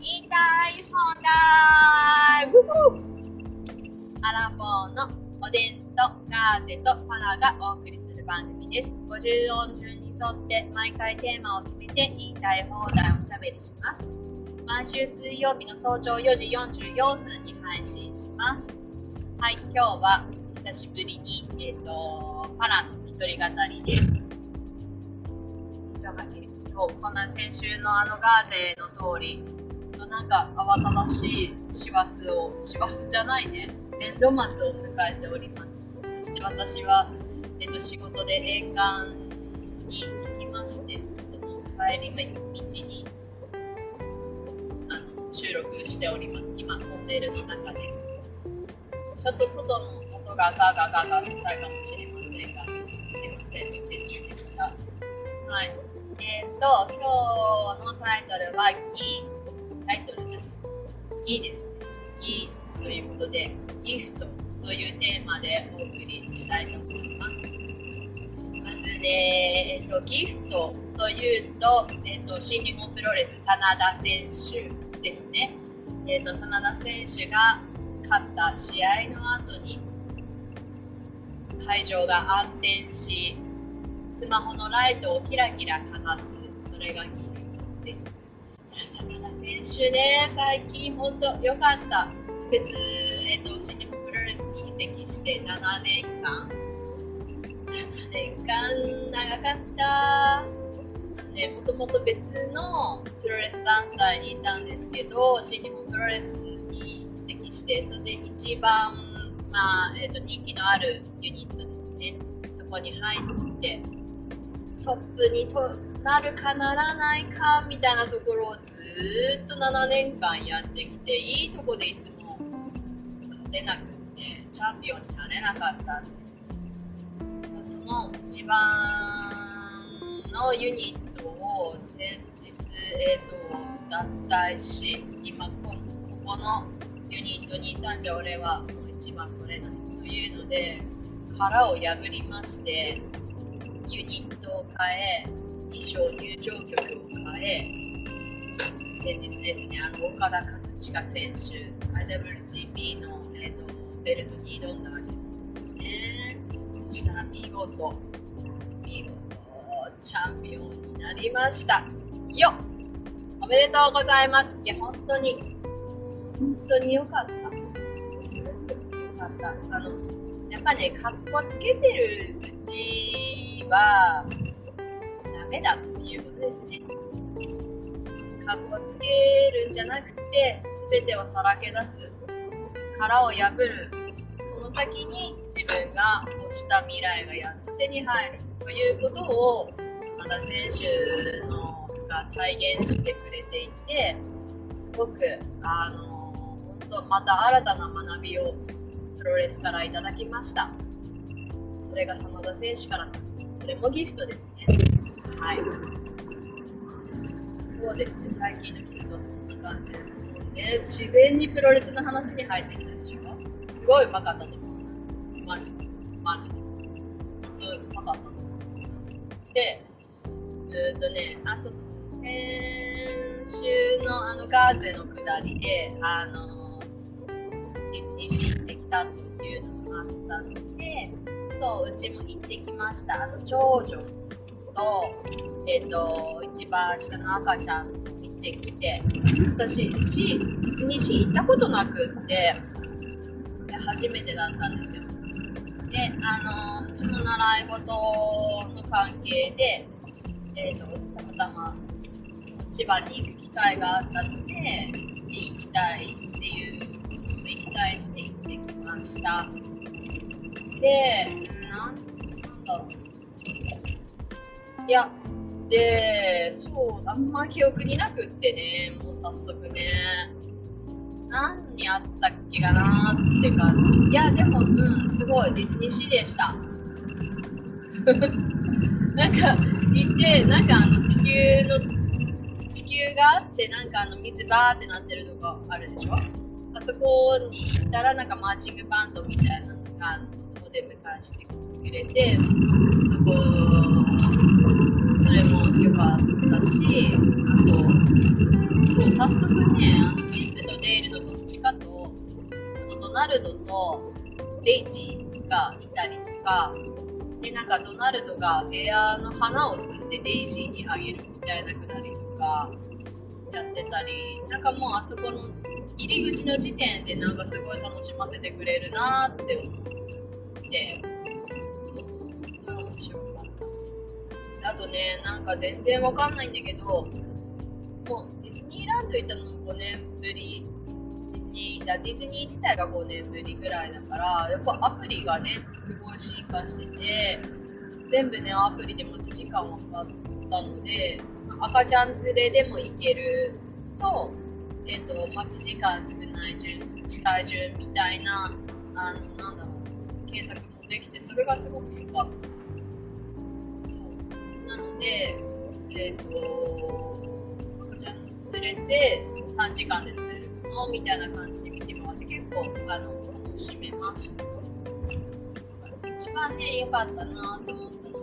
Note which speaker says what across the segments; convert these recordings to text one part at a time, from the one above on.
Speaker 1: 言いたい放題アラフォーのおでんとガーゼとパラがお送りする番組です。50音順に沿って毎回テーマを決めて言いたい放題をおしゃべりします。毎週水曜日の早朝4時44分に配信します。はい、今日は久しぶりに、えーと、パラの一人語りです。忙しい。そう、こんな先週のあのガーデンの通り、なんか慌ただしい師走を、師走じゃないね、年度末を迎えております。そして私は、えっと、仕事で沿岸に行きまして、その帰り道にあの収録しております。今、トンネルの中です。ちょっと外の音がガガガガうるさいかもしれませんが、すいません、運転中でした。はい。えっ、ー、と、今日のタイトルはギタイトルじゃない、ギですね。ギということで、ギフトというテーマでお送りしたいと思います。まずね、えっ、と、ギフトというと、えっ、と、新日本プロレス真田選手ですね。えっ、と、真田選手が勝った試合の後に、会場が暗転し、スマホのライトをキラキラかざすそれがギフトです真田選手ね最近本当良かった。施設、えっと、新日本プロレスに移籍して7年間。7年間長かった。ね、もともと別のプロレス団体にいたんですけど新日本プロレスに移籍してそれで一番、まあえーと人気のあるユニットですね。そこに入ってトップにとなるかならないかみたいなところをずっと7年間やってきていいとこでいつも勝てなくってチャンピオンになれなかったんですその一番のユニットを先日、えーと、脱退し今ここのユニットにいたんじゃ俺はもう一番取れないというので殻を破りましてユニットを変え、衣装、入場曲を変え、先日ですね、あの岡田和親選手、IWGP の、えーと、ベルトに挑んだわけですよね。そしたら見事、見事、チャンピオンになりました。よおめでとうございます。いや、本当に、本当に良かった。すごく良かった。あのやっぱね、かっこつけてるうちは、メだということですね。かっこつけるんじゃなくて、全てをさらけ出す。殻を破る。その先に自分が欲した未来がやっと手に入るということを、真田選手のが体現してくれていて、すごく、あの、本当また新たな学びをプロレスからいただきましたそれが真田選手からのそれもギフトですねはい。そうですね最近のギフトはそんな感じで、ね、自然にプロレスの話に入ってきたでしょ？すごいうまかったと思う。マジマジで。本当うまかったと思う。でうーんとねあそうそう先週のあのガーゼのくだりであのディズニーシー行ってきたというのがあったのでそううちも行ってきました。あの長女と,、えーと、一番下の赤ちゃん行ってきて私シディズニーシー行ったことなくって初めてだったんですよであのうちも習い事の関係で、えーと、たまたまその千葉に行く機会があったので行きたいっていう行きたいって言ってきました。で、なんなんだろう。いや、で、そう、あんま記憶になくってね、もう早速ね、何にあったっけかなって感じ。いや、でも、うん、すごい、ディズニーシーでした。なんか、行って、なんかあの地球の、地球があって、なんかあの水バーってなってるのがあるでしょ？あそこに行ったらなんかマーチングバンドみたいなのがそこで迎えしてくれてそこそれも良かったし、あと、そう、早速ね、あのチップとデールのどっちかと、あとドナルドとデイジーがいたりとか、で、なんかドナルドがエアの花を摘んでデイジーにあげるみたいなくだりとか、やってたり、なんかもうあそこの入り口の時点でなんかすごい楽しませてくれるなって思って、とね、なんか全然わかんないんだけど、もうディズニーランド行ったのも5年ぶり、ディズニーだディズニー自体が5年ぶりぐらいだから、やっぱアプリがね、すごい進化してて、全部ね、アプリで待ち時間分かったので、赤ちゃん連れでも行けると、えっと待ち時間少ない順、近い順みたいな、あのなんだろう、検索もできて、それがすごく良かった。で、えっ、と、赤ちゃん連れて3時間で乗れるものみたいな感じで見てもらって、結構あの楽しめました。一番ね、良かったなと思ったの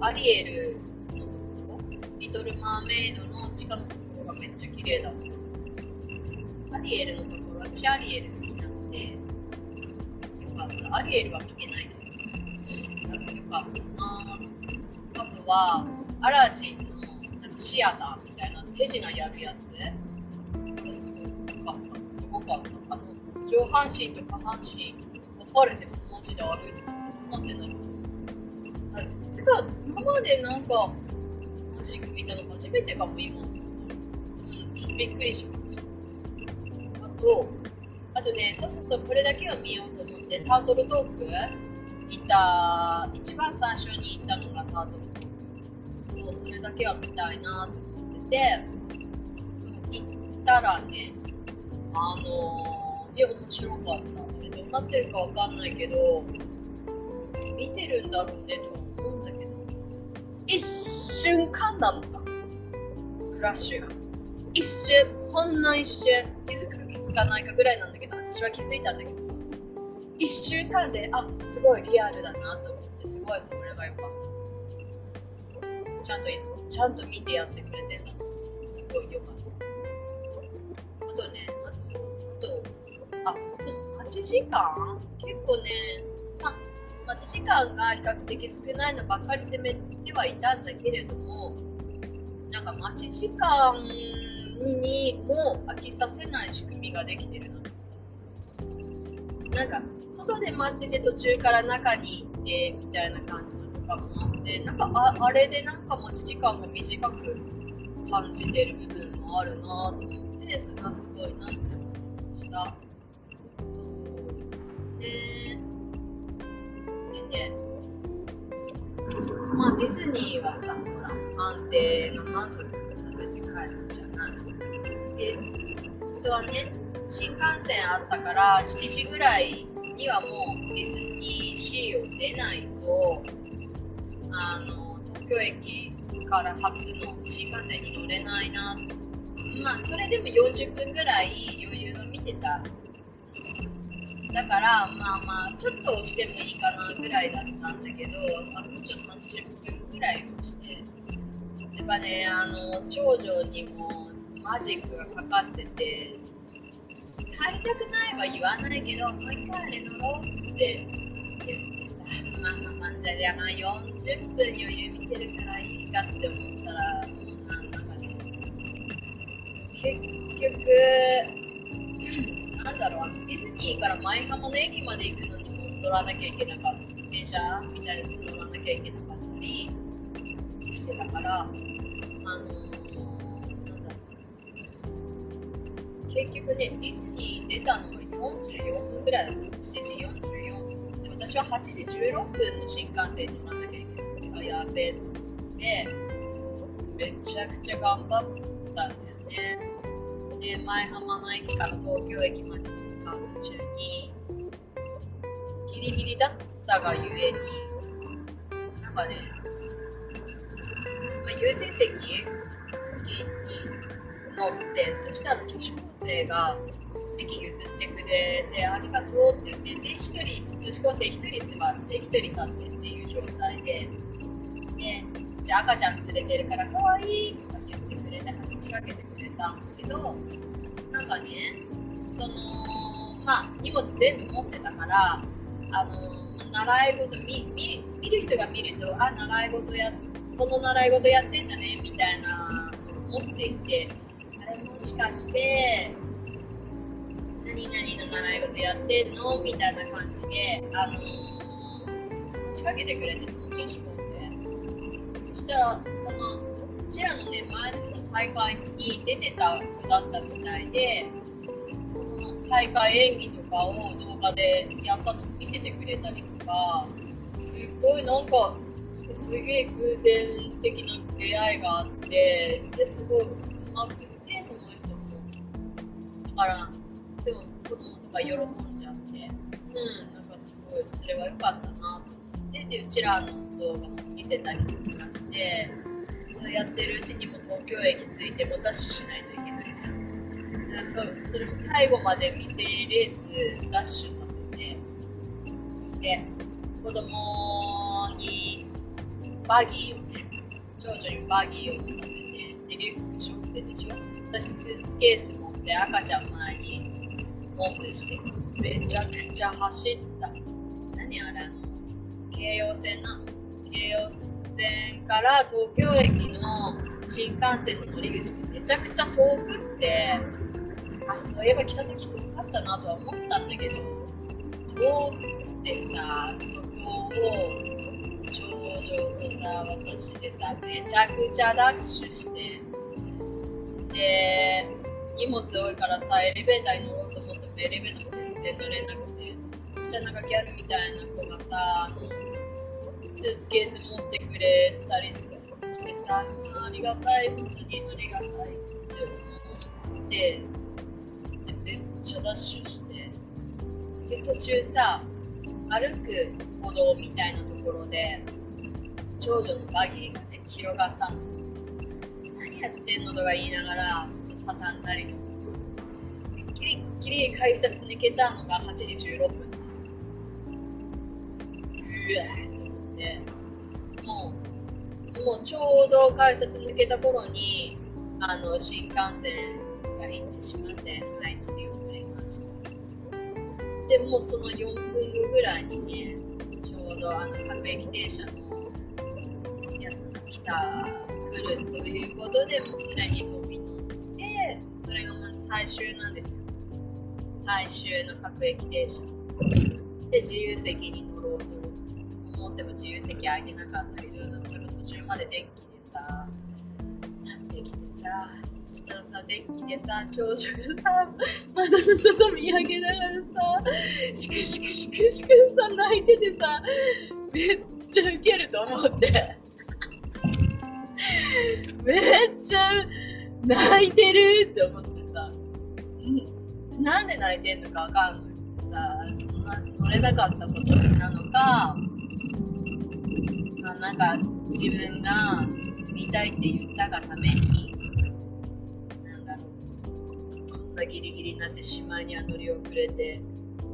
Speaker 1: が、アリエルのとこ、リトル・マーメイドの地下のところがめっちゃ綺麗だった。アリエルのところ、私アリエル好きなので、よかった。アリエルは見てないけど、よかったなあとは、アラジンのなんかシアターみたいな手品やるやつがすごかった。すごかった。あの上半身と下半身分かれてマジで歩いてたらどうなってんだろうあれつか今までなんかマジック見たの初めてかも今思うとうんびっくりしましたあとあとねそうそうそうこれだけは見ようと思ってタートルトーク行った一番最初に行ったのがタートルトークそうそれだけは見たいなと思ってて。行ったらねあのー、いや面白かった。あれどうなってるかわかんないけど見てるんだろうねとは思うんだけど。一瞬噛んだのさ。クラッシュが。一瞬ほんの一瞬気づくか気づかないかぐらいなんだけど私は気づいたんだけど。さ一瞬噛んであすごいリアルだなと思ってすごいそれがよかった。ちゃんとちゃんと見てやってくれてんだすごいよかった。あとねあとあとあそうそう8時間。結構ねまあ待ち時間が比較的少ないのばっかり攻めてはいたんだけれどもなんか待ち時間にも飽きさせない仕組みができてるな。と思ったんですよなんか外で待ってて途中から中に行ってみたいな感じのかもあってなんかああれでなんか待ち時間が短く感じてる部分もあるなと思ってそれはすごいなって思いました。そうででね。まあディズニーはさほら安定の満足させて返すじゃない。で本当はね新幹線あったから7時ぐらいにはもうディズニーシーを出ないとあの東京駅から初の新幹線に乗れないな。まあそれでも40分ぐらい余裕を見てたんですよだからまあまあちょっと押してもいいかなぐらいだったんだけどあもうちょっと30分ぐらい押して。やっぱねあの長女にもマジックがかかってて帰りたくないは言わないけどもう一回あれ乗ろうってまあまあじゃあじゃあまあ40分余裕見てるからいいかって思ったらもうなんかね結局なんだろうディズニーから舞浜の駅まで行くのにも乗らなきゃいけなかった電車みたいなやつに乗らなきゃいけなかったりしてたからあのなんだろう結局ね、ディズニー出たのが44分ぐらいだった。7時44分。私は8時16分の新幹線に乗らなきゃいけない。あ、やべえと思って、めちゃくちゃ頑張ったんだよね。で、前浜の駅から東京駅まで向かう途中に、ギリギリだったがゆえに、なんかね、まあ、優先席に乗って、そしたら女子高生が席譲ってくれて、ありがとうって言って、で、一人、女子高生一人座って、一人立ってっていう状態で、で、じゃあ赤ちゃん連れてるからかわいいとか言ってくれて話しかけてくれたんだけどなんかねそのまあ荷物全部持ってたからあの習い事見見見る人が見るとあ習い事やその習い事やってんだねみたいなのを持っていてあれもしかして何々の習い事やってんの？みたいな感じであの仕掛けてくれてその女子高生。そしたらそのこちらのね前の大会に出てた子だったみたいでその大会演技とかを動画でやったのを見せてくれたりとかすごいなんかすげえ偶然的な出会いがあってですごいうまくってその人もだからすごい子供とか喜んじゃってうんなんかすごいそれは良かったなと思ってでうちらの動画も見せたりとかしてそれやってるうちにも東京駅着いてもダッシュしないといけないじゃん。そそれも最後まで見せれずダッシュさせてで子供にバギーをね長女にバギーを持たせてでリュック背負ってでしょ。私スーツケース持って赤ちゃん前におんぶしてめちゃくちゃ走った。何あれあの京葉線なの京葉線から東京駅の新幹線の乗り口ってめちゃくちゃ遠くってあそういえば来た時遠かったなとは思ったんだけど遠くてさそこを長女とさ私でさめちゃくちゃダッシュしてで荷物多いからさエレベーターに乗エレベーターも全然乗れなくてそしたらなんかギャルみたいな子がさあのスーツケース持ってくれたりしてさありがたい。本当にありがたいって思ってでめっちゃダッシュしてで途中さ歩く歩道みたいなところで長女のバギーがね広がったんですよ。何やってんのとか言いながらちょっと畳んだりとかしてでキリッキリ改札抜けたのが8時16分うわーと思ってもうもうちょうど改札抜けた頃にあの新幹線が行ってしまってはい乗り遅れました。でもうその4分後ぐらいにねちょうどあの各駅停車のやつが来た来るということでもうそれに飛び乗ってそれがまず最終なんですよ。最終の各駅停車。で自由席に乗ろうと思っても自由席空いてなかったりちょっと途中まで電気でさ立ってきてさそしたらさ電気でさ長女がさ窓の外見上げながらさシクシクシクシクさ泣いててさめっちゃウケると思って。めっちゃ泣いてるって思って。なんで泣いてんのかわかんないさそんな乗れなかったことなのかあなんか自分が見たいって言ったがためになんだろうこんなギリギリになってしまいには乗り遅れて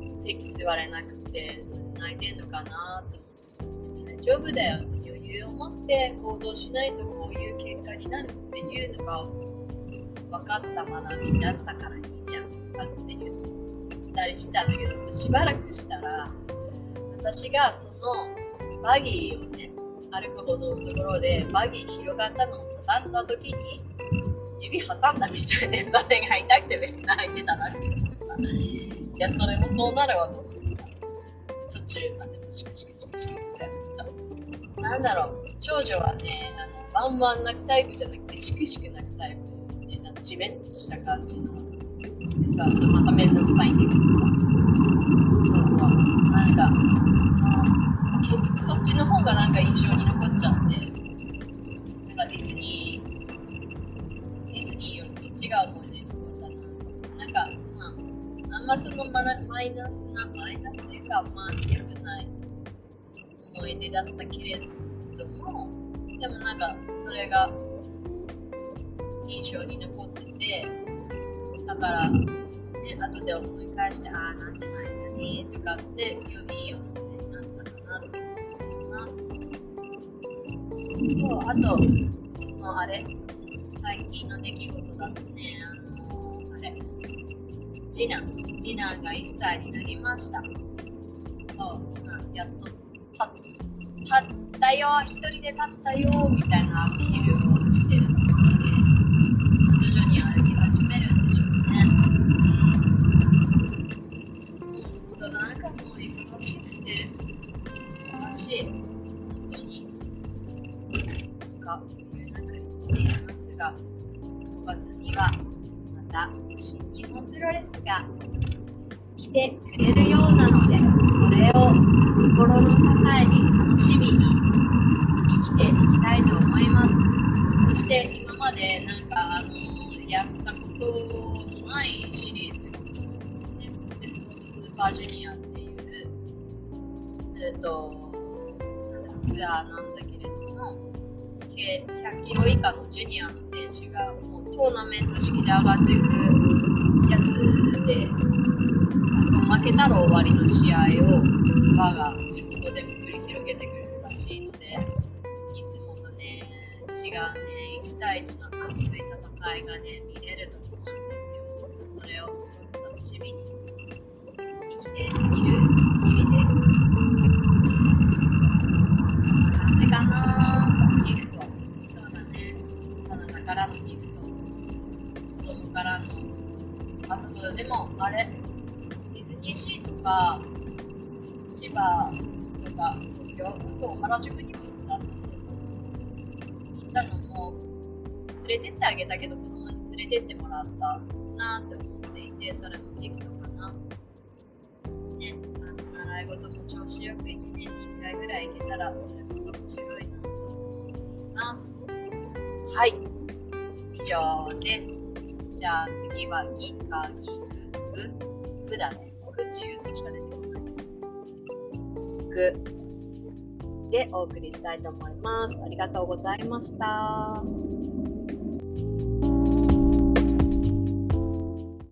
Speaker 1: 席座れなくてそれ泣いてんのかなって思って大丈夫だよって余裕を持って行動しないとこういう結果になるっていうのが分かった学びだったからいいじゃん。かって言ったりしたんだけどしばらくしたら私がそのバギーをね歩くほどのところでバギー広がったのを畳んだ時に指挟んだみたいでそれが痛くてめっちゃ泣いてたらしいからさいやそれもそうなるわと思ってさ。途中までシクシクシクシク全部なんだろう長女はねあのバンバン泣くタイプじゃなくてシクシク泣くタイプでなんかジメッとした感じのでさそまた面倒くさいんだけどさそうそう。なんかその結局そっちの方がなんか印象に残っちゃって。なんかディズニーディズニーよりそっちが思い出に残ったななんか、まあ、あんまそのマナマイナスなマイナスというかまあ良くない思い出だったけれどもでもなんかそれが印象に残ってて。だからね後で思い返してああなんでないのにとかってより思いなったかなって思うなそう、あと、そのあれ、最近の出来事だとね、あのあれ、次男、次男が1歳になりました。そう、今、やっと、た、立ったよ、一人で立ったよ、みたいなアピールをしてるので、徐々なんか、言えなく来ていますが、5月にはまた新日本プロレスが来てくれるようなので、それを心の支えに楽しみに生きていきたいと思います。そして今までなんかあのやったことのないシリーズですね、ベスト・オブ・スーパージュニアっていう、えっと、ツアーなんだけれど、計100キロ以下のジュニアの選手がもうトーナメント式で上がってくるやつで、あの負けたら終わりの試合を我が地元でも繰り広げてくれるらしいので、いつもとね、違うね、1対1の熱い戦いがね、見れると思うんですよ。それを楽しみに生きてあ、そうでも、あれ、ディズニーシーとか、千葉とか、東京、そう、原宿にも行ったんですよ。そうそうそう。行ったのも、連れてってあげたけど、子供に連れてってもらったなって思っていて、それもギフトかな。ね、あの習い事も調子よく1年に1回ぐらい行けたら、それも面白いなと思います。はい、以上です。じゃあ次はギかギグググだね。グ自由席しか出てこない。グでお送りしたいと思います。ありがとうございました。